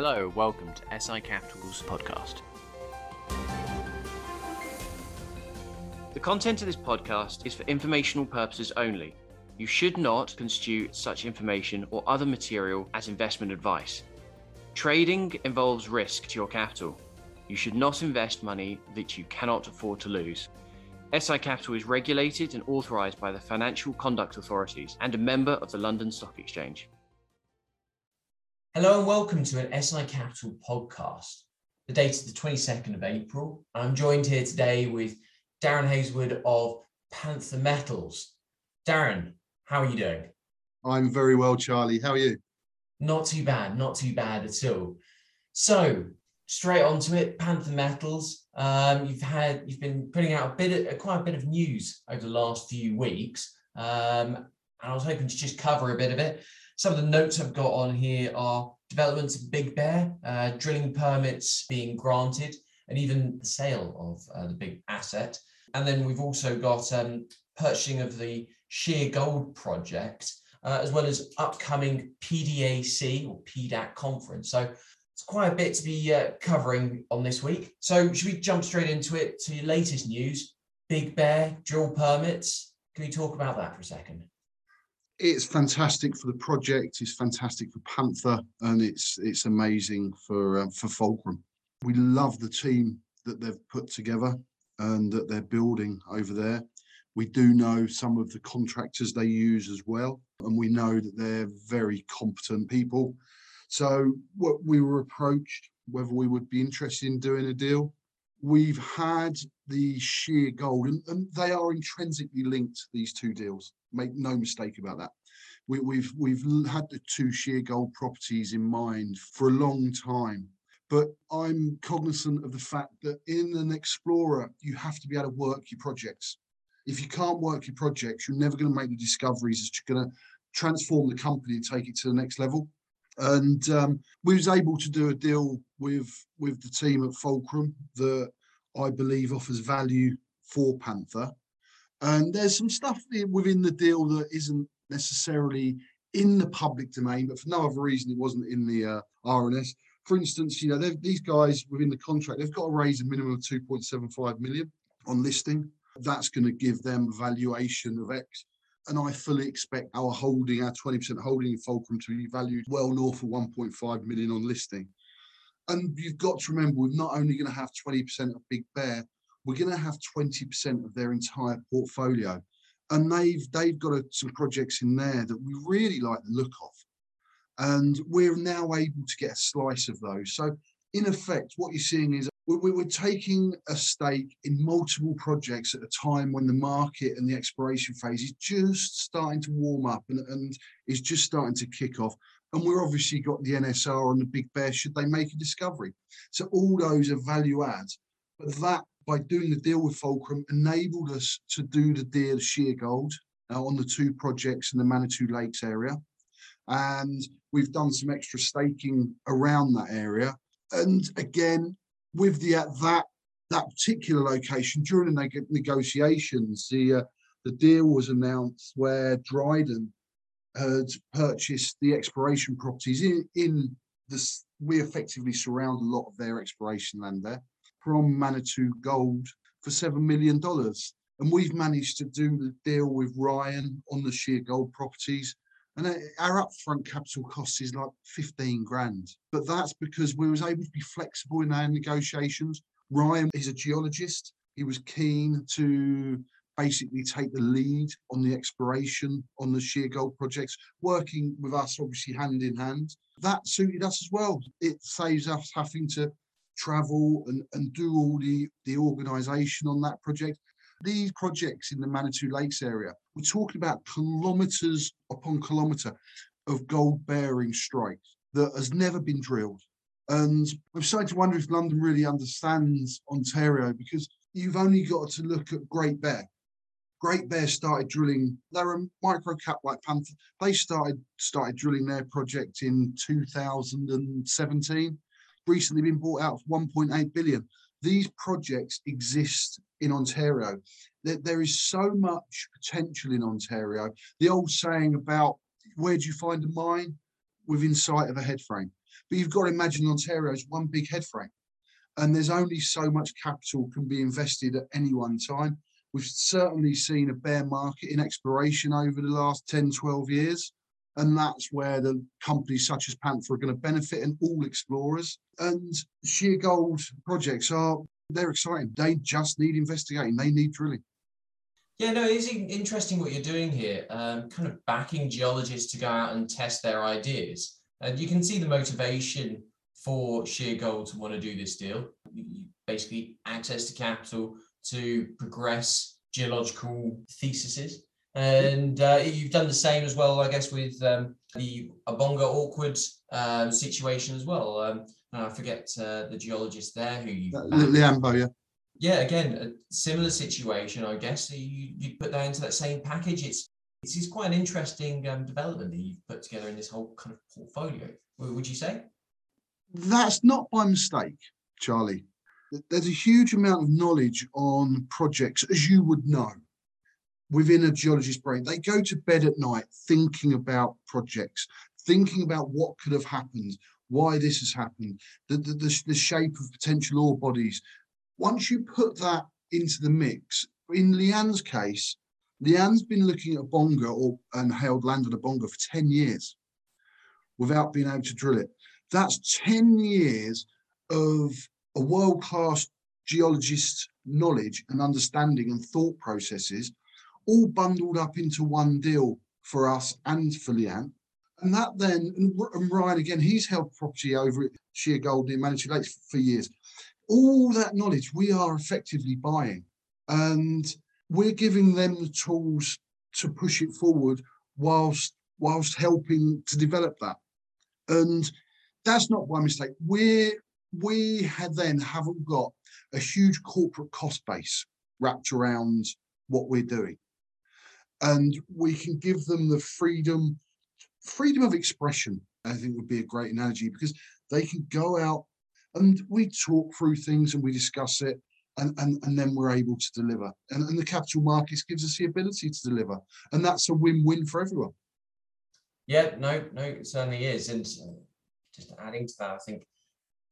Hello, welcome to SI Capital's podcast. The content of this podcast is for informational purposes only. You should not construe such information or other material as investment advice. Trading involves risk to your capital. You should not invest money that you cannot afford to lose. SI Capital is regulated and authorised by the Financial Conduct Authorities and a member of the London Stock Exchange. Hello and welcome to an SI Capital podcast. The date is the 22nd of April. I'm joined here today with Darren Hazelwood of Panther Metals. Darren, how are you doing? I'm very well, Charlie. How are you? Not too bad, not too bad at all. So, straight onto it, Panther Metals. Um, you've had, you've been putting out a bit, of, quite a bit of news over the last few weeks, um, and I was hoping to just cover a bit of it. Some of the notes I've got on here are developments of Big Bear, uh, drilling permits being granted, and even the sale of uh, the big asset. And then we've also got um, purchasing of the Shear Gold project, uh, as well as upcoming PDAC or PDAC conference. So it's quite a bit to be uh, covering on this week. So should we jump straight into it to your latest news? Big Bear drill permits. Can we talk about that for a second? It's fantastic for the project. It's fantastic for Panther, and it's it's amazing for uh, for Fulcrum. We love the team that they've put together and that they're building over there. We do know some of the contractors they use as well, and we know that they're very competent people so what we were approached whether we would be interested in doing a deal. We've had the shear gold, and, and they are intrinsically linked. These two deals, make no mistake about that. We, we've we've had the two shear gold properties in mind for a long time, but I'm cognizant of the fact that in an explorer, you have to be able to work your projects. If you can't work your projects, you're never going to make the discoveries that's going to transform the company and take it to the next level and um, we was able to do a deal with with the team at Fulcrum that I believe offers value for Panther. And there's some stuff within the deal that isn't necessarily in the public domain, but for no other reason it wasn't in the uh, RNS. For instance, you know these guys within the contract they've got to raise a minimum of 2.75 million on listing. That's going to give them valuation of X and I fully expect our holding, our 20% holding in Fulcrum to be valued well north of 1.5 million on listing. And you've got to remember, we're not only going to have 20% of Big Bear, we're going to have 20% of their entire portfolio. And they've they've got a, some projects in there that we really like the look of. And we're now able to get a slice of those. So in effect, what you're seeing is we were taking a stake in multiple projects at a time when the market and the exploration phase is just starting to warm up and, and is just starting to kick off. And we're obviously got the NSR and the Big Bear should they make a discovery. So all those are value adds. But that, by doing the deal with Fulcrum, enabled us to do the deal shear gold uh, on the two projects in the Manitou Lakes area. And we've done some extra staking around that area. And again, with the at that that particular location during the neg- negotiations, the uh, the deal was announced where Dryden had purchased the exploration properties in in this. We effectively surround a lot of their exploration land there from Manitou Gold for seven million dollars, and we've managed to do the deal with Ryan on the shear gold properties and our upfront capital cost is like 15 grand. But that's because we was able to be flexible in our negotiations. Ryan is a geologist. He was keen to basically take the lead on the exploration on the shear gold projects, working with us obviously hand in hand. That suited us as well. It saves us having to travel and, and do all the, the organisation on that project. These projects in the Manitou Lakes area, we're talking about kilometres upon kilometre of gold bearing strikes that has never been drilled. And I'm starting to wonder if London really understands Ontario because you've only got to look at Great Bear. Great Bear started drilling, they're a micro cap like Panther. They started started drilling their project in 2017, recently been bought out for 1.8 billion these projects exist in Ontario. There, there is so much potential in Ontario. The old saying about where do you find a mine? within sight of a head frame. But you've got to imagine Ontario is one big head frame, and there's only so much capital can be invested at any one time. We've certainly seen a bear market in exploration over the last 10, 12 years. And that's where the companies such as Panther are going to benefit and all explorers. And shear gold projects are, they're exciting. They just need investigating, they need drilling. Yeah, no, it is interesting what you're doing here, um, kind of backing geologists to go out and test their ideas. And you can see the motivation for Shear Gold to want to do this deal. Basically access to capital to progress geological theses. And uh, you've done the same as well, I guess, with um, the Obonga awkward um, situation as well. Um, I forget uh, the geologist there who you. Uh, Liambo, yeah yeah, again, a similar situation, I guess. You you put that into that same package. It's it's, it's quite an interesting um, development that you've put together in this whole kind of portfolio. Would you say? That's not by mistake, Charlie. There's a huge amount of knowledge on projects, as you would know, within a geologist's brain. They go to bed at night thinking about projects, thinking about what could have happened, why this has happened, the, the, the, the shape of potential ore bodies, once you put that into the mix, in Leanne's case, Leanne's been looking at Bonga or and held land on Obonga for 10 years without being able to drill it. That's 10 years of a world-class geologist's knowledge and understanding and thought processes all bundled up into one deal for us and for Leanne. And that then, and Ryan again, he's held property over at Shear Gold near Manitou Lakes for years. All that knowledge we are effectively buying and we're giving them the tools to push it forward whilst whilst helping to develop that. And that's not by mistake. We're we then haven't got a huge corporate cost base wrapped around what we're doing and we can give them the freedom freedom of expression i think would be a great analogy because they can go out and we talk through things and we discuss it and, and, and then we're able to deliver. And, and the capital markets gives us the ability to deliver. And that's a win-win for everyone. Yeah, no, no, it certainly is. And uh, just adding to that, I think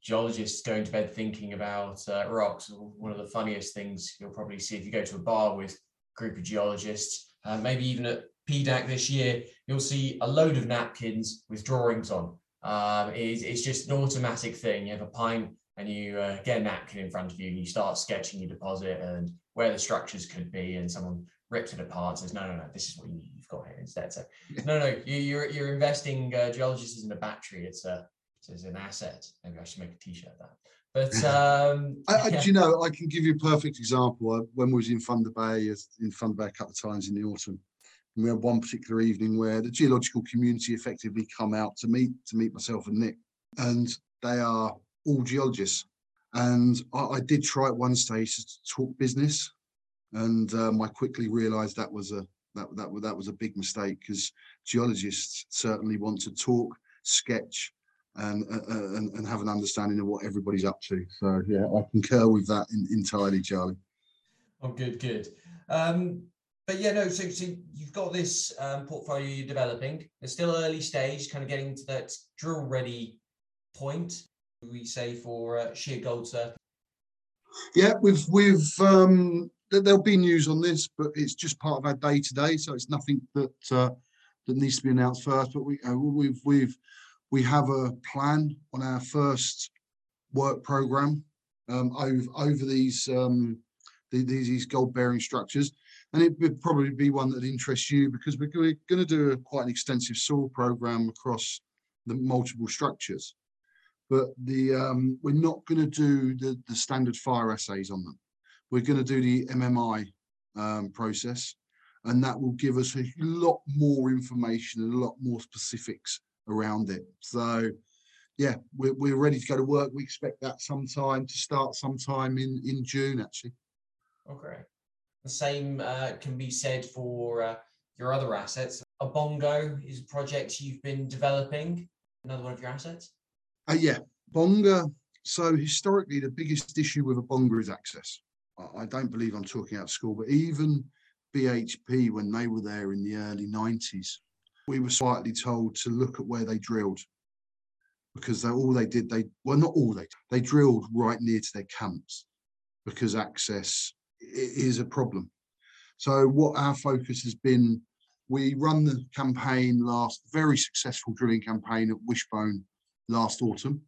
geologists going to bed thinking about uh, rocks. One of the funniest things you'll probably see if you go to a bar with a group of geologists, uh, maybe even at PDAC this year, you'll see a load of napkins with drawings on. Um, it's, it's just an automatic thing. You have a pint and you uh, get a napkin in front of you and you start sketching your deposit and where the structures could be and someone rips it apart and says, no, no, no, this is what you, have got here instead. So no, no, you, are you're, you're investing uh, geologists isn't a battery. It's a, it's an asset. Maybe I should make a t-shirt of that. But um, I, I, yeah. you know, I can give you a perfect example. When we was in Thunder Bay, in Thunder Bay a couple of times in the autumn, and we had one particular evening where the geological community effectively come out to meet to meet myself and Nick, and they are all geologists. And I, I did try at one stage to talk business, and um, I quickly realised that was a that that that was a big mistake because geologists certainly want to talk, sketch, and, uh, uh, and and have an understanding of what everybody's up to. So yeah, I concur with that in, entirely, Charlie. Oh, good, good. Um, but yeah, no. So, so you've got this um, portfolio you're developing. It's still early stage, kind of getting to that drill ready point. We say for uh, shear gold surf. Yeah, we've we've um, there'll be news on this, but it's just part of our day to day, so it's nothing that uh, that needs to be announced first. But we uh, we've we've we have a plan on our first work program um, over over these um, these, these gold bearing structures and it would probably be one that interests you because we're going to do a, quite an extensive soil program across the multiple structures. But the um, we're not going to do the, the standard fire assays on them. We're going to do the MMI um, process, and that will give us a lot more information and a lot more specifics around it. So, yeah, we're, we're ready to go to work. We expect that sometime to start sometime in, in June, actually. Okay. The same uh, can be said for uh, your other assets. Obonga is a project you've been developing, another one of your assets? Uh, yeah, bongo. So historically, the biggest issue with Obonga is access. I don't believe I'm talking out of school, but even BHP, when they were there in the early 90s, we were slightly told to look at where they drilled because they, all they did, they well, not all they they drilled right near to their camps because access is a problem. So what our focus has been, we run the campaign last very successful drilling campaign at Wishbone last autumn.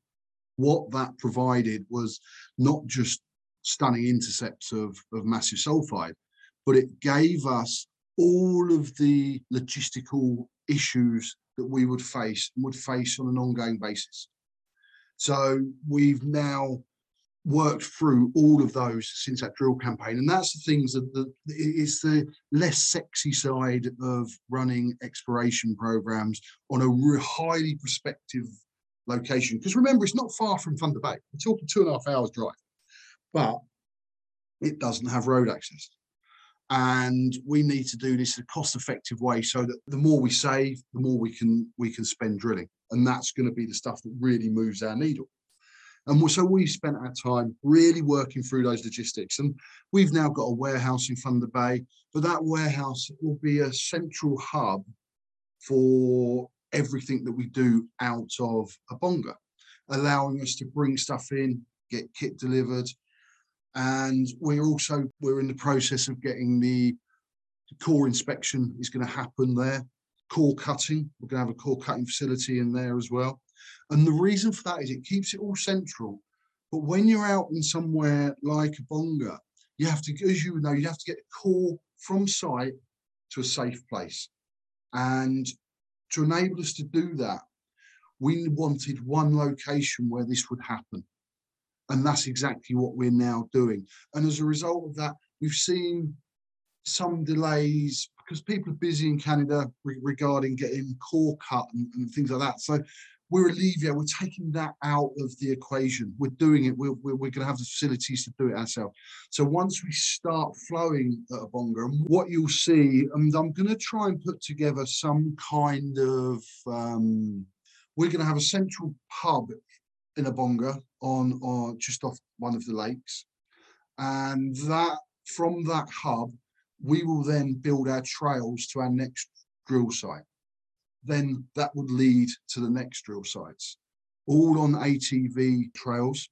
What that provided was not just stunning intercepts of, of massive sulfide, but it gave us all of the logistical issues that we would face and would face on an ongoing basis. So we've now worked through all of those since that drill campaign, and that's the things that the, it's the less sexy side of running exploration programs on a highly prospective location. Because remember, it's not far from Thunder Bay. We're talking two and a half hours drive, but it doesn't have road access and we need to do this in a cost effective way so that the more we save the more we can we can spend drilling. And that's going to be the stuff that really moves our needle. And so we spent our time really working through those logistics. And we've now got a warehouse in Thunder Bay but that warehouse will be a central hub for everything that we do out of Obonga allowing us to bring stuff in get kit delivered and we're also we're in the process of getting the core inspection is going to happen there. Core cutting we're going to have a core cutting facility in there as well. And the reason for that is it keeps it all central. But when you're out in somewhere like Obonga, you have to as you know you have to get the core from site to a safe place. And to enable us to do that we wanted one location where this would happen and that's exactly what we're now doing. And as a result of that, we've seen some delays because people are busy in Canada re- regarding getting core cut and, and, things like that. So we're alleviating, we're taking that out of the equation. We're doing it, we're, we're, we're going to have the facilities to do it ourselves. So once we start flowing at Obonga, and what you'll see, and I'm going to try and put together some kind of, um, we're going to have a central hub in Obonga on, or just off one of the lakes. And that from that hub, we will then build our trails to our next drill site. Then that would lead to the next drill sites, all on ATV trails.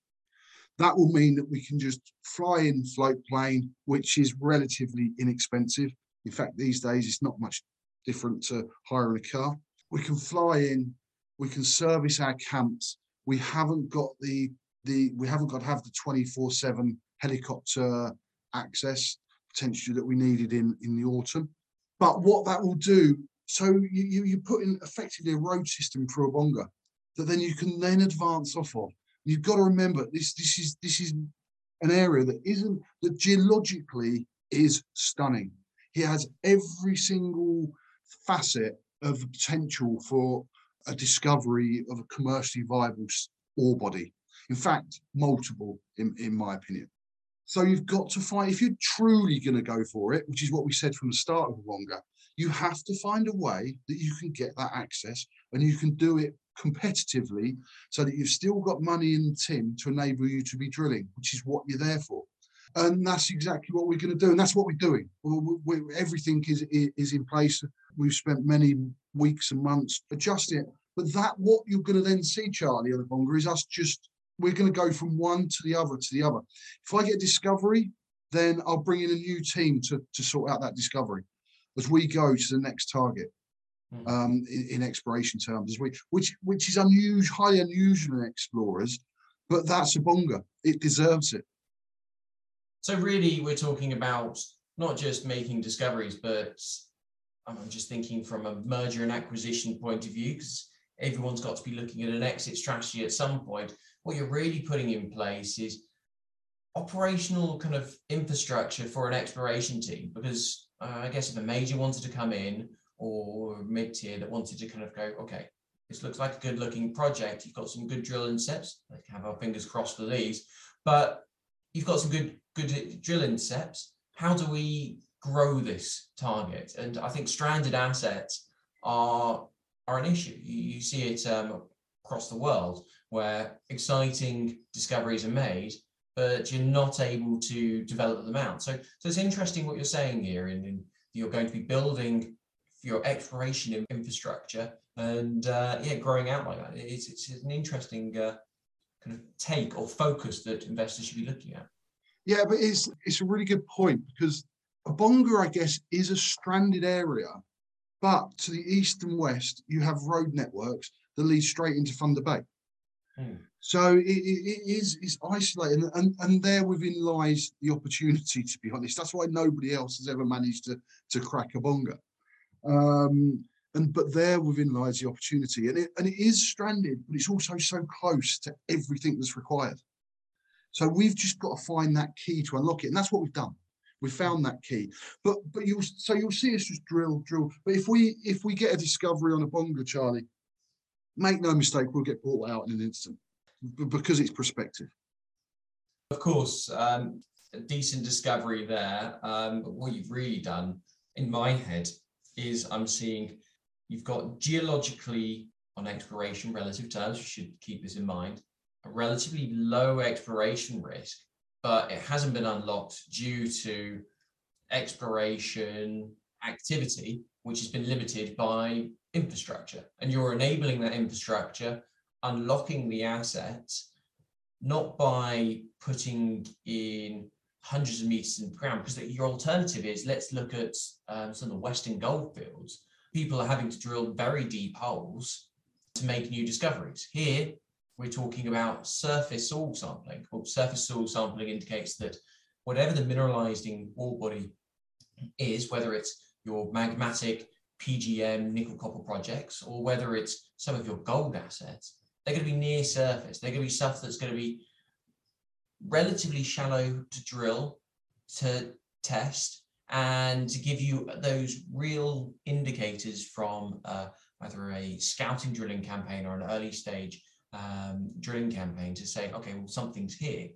That will mean that we can just fly in float plane, which is relatively inexpensive. In fact, these days it's not much different to hiring a car. We can fly in, we can service our camps we haven't got the the we haven't got to have the 24 7 helicopter access potentially that we needed in in the autumn. But what that will do so you you, you put in effectively a road system for Obonga that then you can then advance off of. You've got to remember this this is this is an area that isn't that geologically is stunning. He has every single facet of potential for a discovery of a commercially viable ore body. In fact, multiple, in, in my opinion. So you've got to find, if you're truly going to go for it, which is what we said from the start of Wonga, you have to find a way that you can get that access and you can do it competitively so that you've still got money in the tin to enable you to be drilling, which is what you're there for. And that's exactly what we're going to do. And that's what we're doing. We, we, everything is, is in place. We've spent many weeks and months adjusting it. But that what you're going to then see, Charlie, on the Bonga is us just we're going to go from one to the other to the other. If I get discovery, then I'll bring in a new team to, to sort out that discovery as we go to the next target hmm. um, in, in, exploration terms, as we, which which is unusual, highly unusual in explorers, but that's Obonga. It deserves it. So really, we're talking about not just making discoveries, but I'm just thinking from a merger and acquisition point of view, because everyone's got to be looking at an exit strategy at some point. What you're really putting in place is operational kind of infrastructure for an exploration team. Because uh, I guess if a major wanted to come in or mid tier that wanted to kind of go, okay, this looks like a good looking project. You've got some good drill intercepts. Let's have our fingers crossed for these. But you've got some good good drill intercepts. How do we grow this target? And I think stranded assets are are an issue. You, you see it um, across the world where exciting discoveries are made, but you're not able to develop them out. So, so it's interesting what you're saying here, and, and you're going to be building your exploration infrastructure and uh, yeah, growing out like that. It's, it's an interesting uh, kind of take or focus that investors should be looking at. Yeah, but it's it's a really good point because Obonga, I guess, is a stranded area, but to the east and west, you have road networks that lead straight into Thunder Bay. Hmm. So it, it is it's isolated, and, and there within lies the opportunity. To be honest, that's why nobody else has ever managed to to crack Obonga. Um, and but there within lies the opportunity, and it and it is stranded, but it's also so close to everything that's required. So we've just got to find that key to unlock it, and that's what we've done. We found that key, but but you'll so you'll see us just drill, drill. But if we if we get a discovery on Obonga, Charlie, make no mistake, we'll get brought out in an instant because it's prospective. Of course, um, a decent discovery there. Um, but what you've really done, in my head, is I'm seeing you've got geologically on exploration relative terms. You should keep this in mind. A relatively low exploration risk but it hasn't been unlocked due to exploration activity, which has been limited by infrastructure. And you're enabling that infrastructure, unlocking the assets, not by putting in hundreds of meters in the ground, because your alternative is let's look at um, some of the Western goldfields. People are having to drill very deep holes to make new discoveries. Here, we're talking about surface soil sampling. Well, surface soil sampling indicates that whatever the mineralizing ore body is, whether it's your magmatic PGM nickel copper projects or whether it's some of your gold assets, they're going to be near surface. They're going to be stuff that's going to be relatively shallow to drill, to test, and to give you those real indicators from uh, either a scouting drilling campaign or an early stage um, drilling campaign to say, okay, well, something's here.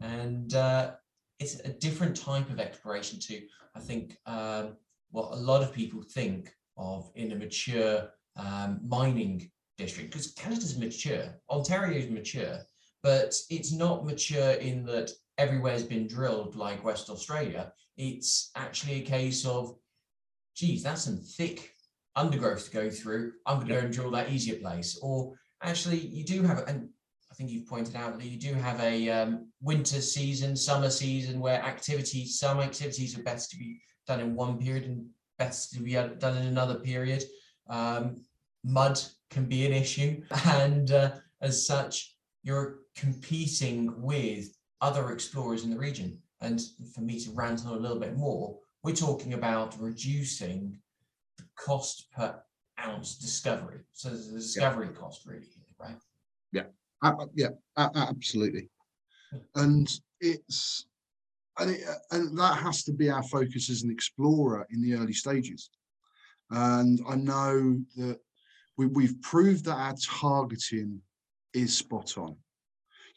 And uh, it's a different type of exploration to, I think, um, what a lot of people think of in a mature um, mining district, because Canada's mature, Ontario's mature, but it's not mature in that everywhere's been drilled like West Australia. It's actually a case of, geez, that's some thick undergrowth to go through. I'm going to go and drill that easier place. Or actually you do have, and I think you've pointed out that you do have a um, winter season, summer season where activities, some activities are best to be done in one period and best to be done in another period. Um, mud can be an issue, and uh, as such, you're competing with other explorers in the region. And for me to rant on a little bit more, we're talking about reducing the cost per ounce discovery. So there's a discovery yeah. cost really here, right? Yeah, uh, yeah, uh, absolutely. And it's and it, and that has to be our focus as an explorer in the early stages. And I know that we, we've proved that our targeting is spot on.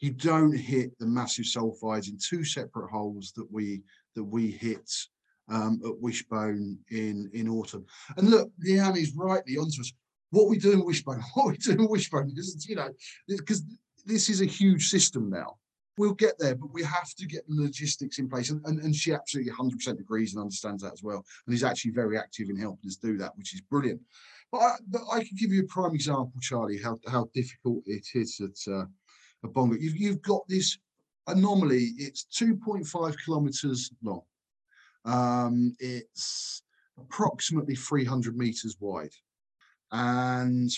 You don't hit the massive sulfides in two separate holes that we that we hit um, at Wishbone in in autumn. And look, Leanne is rightly onto us. What we do in Wishbone? What we do in Wishbone? Because you know, because this is a huge system now. We'll get there, but we have to get the logistics in place. And, and, and she absolutely 100% agrees and understands that as well. And is actually very active in helping us do that, which is brilliant. But I, but I can give you a prime example, Charlie, how, how difficult it is at uh, Obonga. You've, you've got this anomaly, it's 2.5 kilometers long. Um, it's approximately 300 meters wide and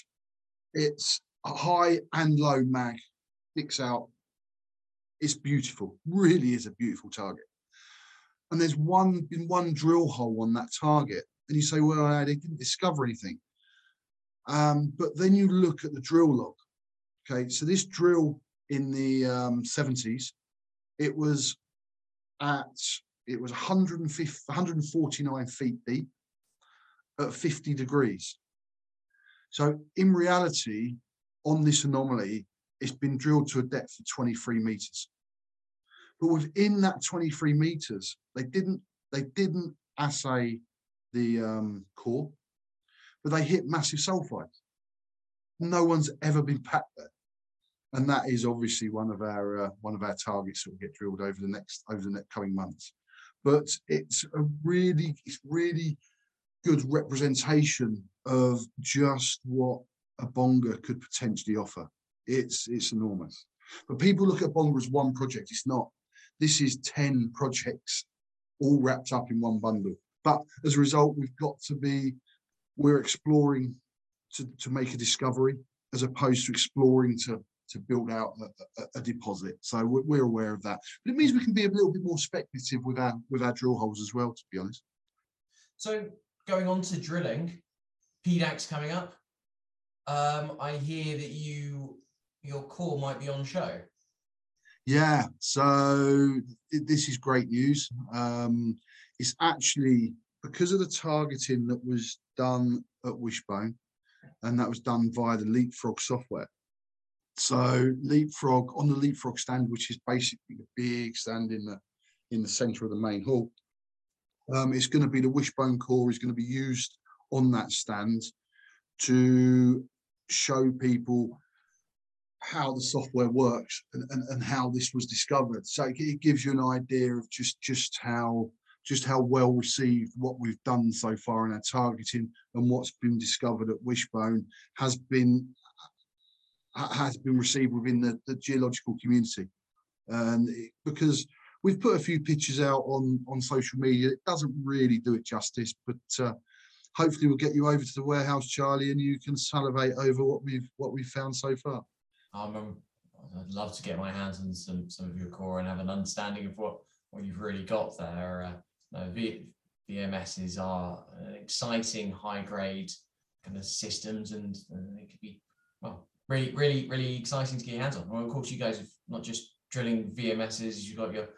it's a high and low mag sticks out. It's beautiful, really is a beautiful target. And there's one in one drill hole on that target. And you say, well, they didn't discover anything. Um, but then you look at the drill log. Okay, so this drill in the um, 70s, it was at it was 149 feet deep at 50 degrees. So in reality, on this anomaly, it's been drilled to a depth of 23 meters. But within that 23 meters, they didn't they didn't assay the um, core, but they hit massive sulfides. No one's ever been packed there, and that is obviously one of our uh, one of our targets that will get drilled over the next over the next coming months but it's a really it's really good representation of just what Obonga could potentially offer. It's it's enormous. But people look at bonga as one project. It's not. This is 10 projects all wrapped up in one bundle. But as a result, we've got to be, we're exploring to, to make a discovery as opposed to exploring to, to build out a, a, a deposit. So we're, aware of that. But it means we can be a little bit more speculative with our with our drill holes as well, to be honest. So going on to drilling, PDAC's coming up. Um, I hear that you your core might be on show. Yeah, so this is great news. Um, it's actually because of the targeting that was done at Wishbone, and that was done via the Leapfrog software. So Leapfrog on the Leapfrog stand, which is basically the big stand in the in the centre of the main hall, um, it's going to be the Wishbone core is going to be used on that stand to show people how the software works and, and, and how this was discovered. So it, it gives you an idea of just just how just how well received what we've done so far in our targeting and what's been discovered at Wishbone has been has been received within the, the geological community. And it, because we've put a few pictures out on on social media, it doesn't really do it justice, but uh, hopefully we'll get you over to the warehouse, Charlie, and you can salivate over what we've what we've found so far. Um, I'd love to get my hands on some some of your core and have an understanding of what what you've really got there. Uh, uh, v, VMSs are exciting high grade kind of systems, and uh, they could be really really really exciting to get your hands on. Well, of course, you guys have not just drilling VMSs. You've got your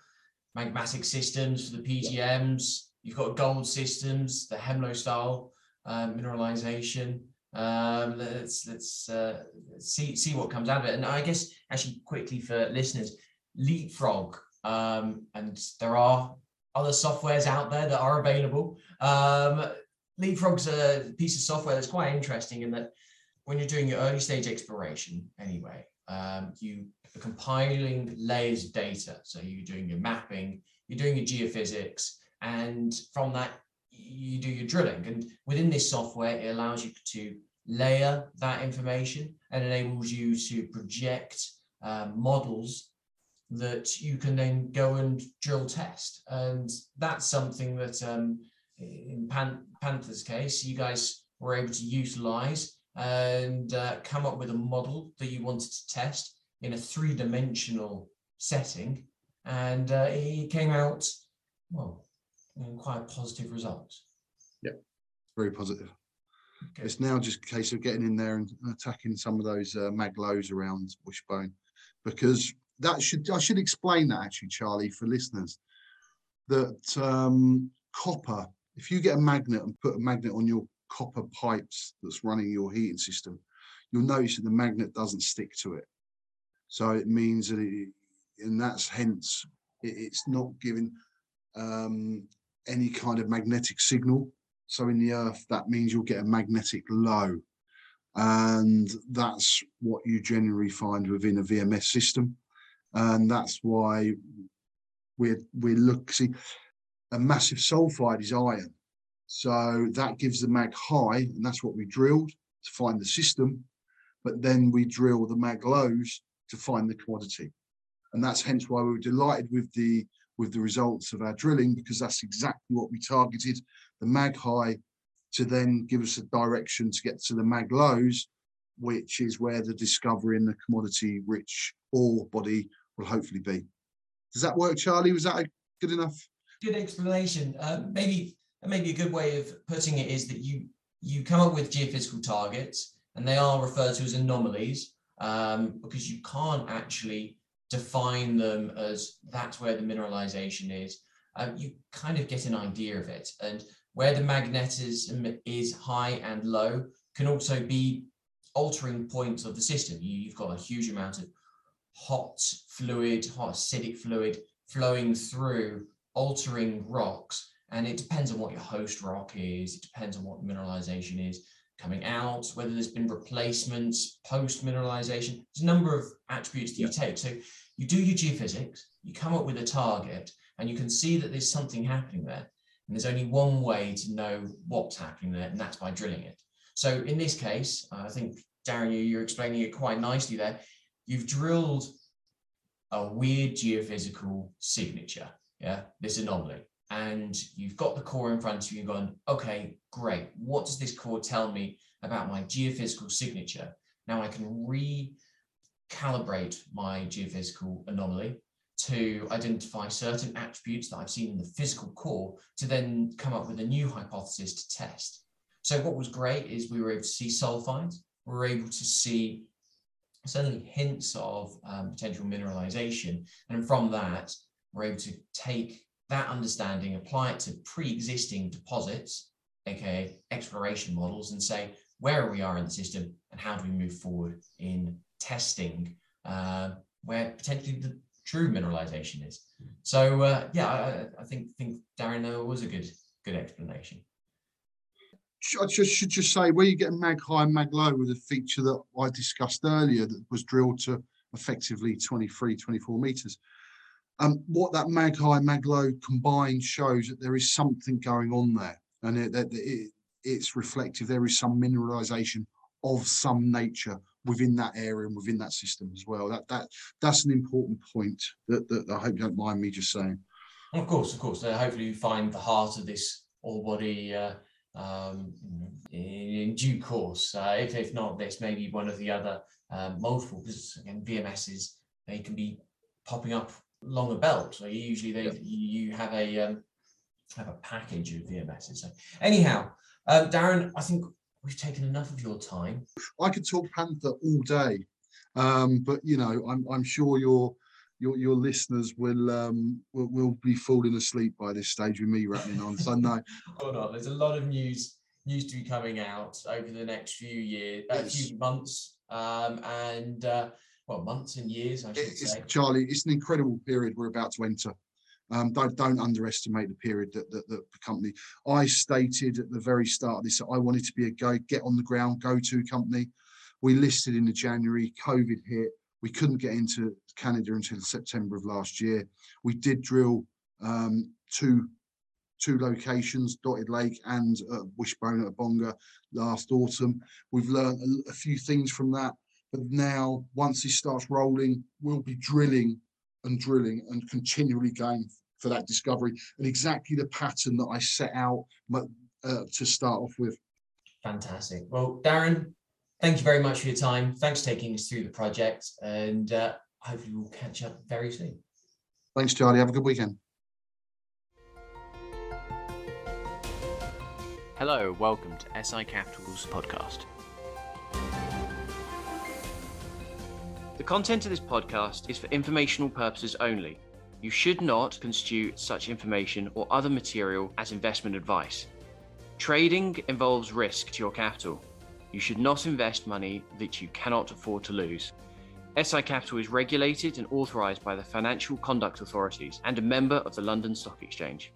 magmatic systems for the PGMs. You've got gold systems, the Hemlo style uh, mineralization. Um, let's let's uh, see see what comes out of it. And I guess actually quickly for listeners, Leapfrog, um, and there are other softwares out there that are available. Um, Leapfrog's a piece of software that's quite interesting in that when you're doing your early stage exploration, anyway, um, you are compiling layers of data. So you're doing your mapping, you're doing your geophysics, and from that you do your drilling. And within this software, it allows you to layer that information and enables you to project um, models that you can then go and drill test. And that's something that um, in Pan- Panther's case, you guys were able to utilize and uh, come up with a model that you wanted to test in a three dimensional setting. And uh, it came out, well, quite positive results. Yeah, very positive. Okay. It's now just a case of getting in there and attacking some of those uh, mag lows around Wishbone, because that should I should explain that actually, Charlie, for listeners, that um, copper. If you get a magnet and put a magnet on your copper pipes that's running your heating system, you'll notice that the magnet doesn't stick to it. So it means that it, and that's hence it, it's not giving um, any kind of magnetic signal. So in the earth, that means you'll get a magnetic low. And that's what you generally find within a VMS system. And that's why we're, we're looking, a massive sulfide is iron. So that gives the mag high, and that's what we drilled to find the system. But then we drill the mag lows to find the commodity. And that's hence why we were delighted with the with the results of our drilling because that's exactly what we targeted the mag high to then give us a direction to get to the mag lows, which is where the discovery in the commodity rich ore body will hopefully be. Does that work, Charlie? Was that good enough? Good explanation. Uh, maybe maybe a good way of putting it is that you you come up with geophysical targets, and they are referred to as anomalies um, because you can't actually define them as that's where the mineralization is, um, you kind of get an idea of it. And where the magnetism is high and low can also be altering points of the system. You, have got a huge amount of hot fluid, hot acidic fluid flowing through, altering rocks. And it depends on what your host rock is. It depends on what mineralization is coming out, whether there's been replacements, post mineralization. There's a number of attributes that you take. So you do your geophysics, you come up with a target, and you can see that there's something happening there. And there's only one way to know what's happening there, and that's by drilling it. So in this case, I think, Darren, you, you're explaining it quite nicely there. You've drilled a weird geophysical signature, yeah, this anomaly. And you've got the core in front of you and gone, okay, great. What does this core tell me about my geophysical signature? Now I can recalibrate my geophysical anomaly to identify certain attributes that I've seen in the physical core to then come up with a new hypothesis to test. So what was great is we were able to see sulfides, we were able to see certainly hints of um, potential mineralization. And from that, we're able to take that understanding, apply it to pre-existing deposits, aka exploration models, and say where we are in the system and how do we move forward in testing uh, where potentially the true mineralization is. So uh, yeah, I, I, think think Darren Noah was a good good explanation. I just should just say where you get mag high and mag low with a feature that I discussed earlier that was drilled to effectively 23, 24 meters. Um, what that mag high, mag low combined shows that there is something going on there and it, it, it, it's reflective. There is some mineralization of some nature within that area and within that system as well. That that that's an important point that, that I hope you don't mind me just saying. Of course, of course. Uh, hopefully, you find the heart of this ore body uh, um, in due course. Uh, if, if not this, maybe one of the other um, multiple, because again, VMSs, they can be popping up along the belt. So usually they, you have a um, have a package of VMSs. So anyhow, um, Darren, I think we've taken enough of your time. I could talk Panther all day, um, but you know, I'm, I'm sure your your your listeners will um will, will be falling asleep by this stage with me rattling on. So no, or not. There's a lot of news news to be coming out over the next few years, a uh, few months, um, and uh, well, months and years, I should it's, say. Charlie, it's an incredible period we're about to enter. Um, don't don't underestimate the period that, that, that the company. I stated at the very start of this that I wanted to be a go get on the ground go to company. We listed in the January. COVID hit. We couldn't get into Canada until September of last year. We did drill um, two two locations, Dotted Lake and uh, Wishbone at Bonga last autumn. We've learned a, a few things from that. But now, once this starts rolling, we'll be drilling and drilling and continually going for that discovery and exactly the pattern that I set out uh, to start off with. Fantastic. Well, Darren, thank you very much for your time. Thanks for taking us through the project and uh, hopefully we'll catch up very soon. Thanks, Charlie. Have a good weekend. Hello, welcome to SI Capital's podcast. The content of this podcast is for informational purposes only. You should not construe such information or other material as investment advice. Trading involves risk to your capital. You should not invest money that you cannot afford to lose. SI Capital is regulated and authorised by the Financial Conduct Authorities and a member of the London Stock Exchange.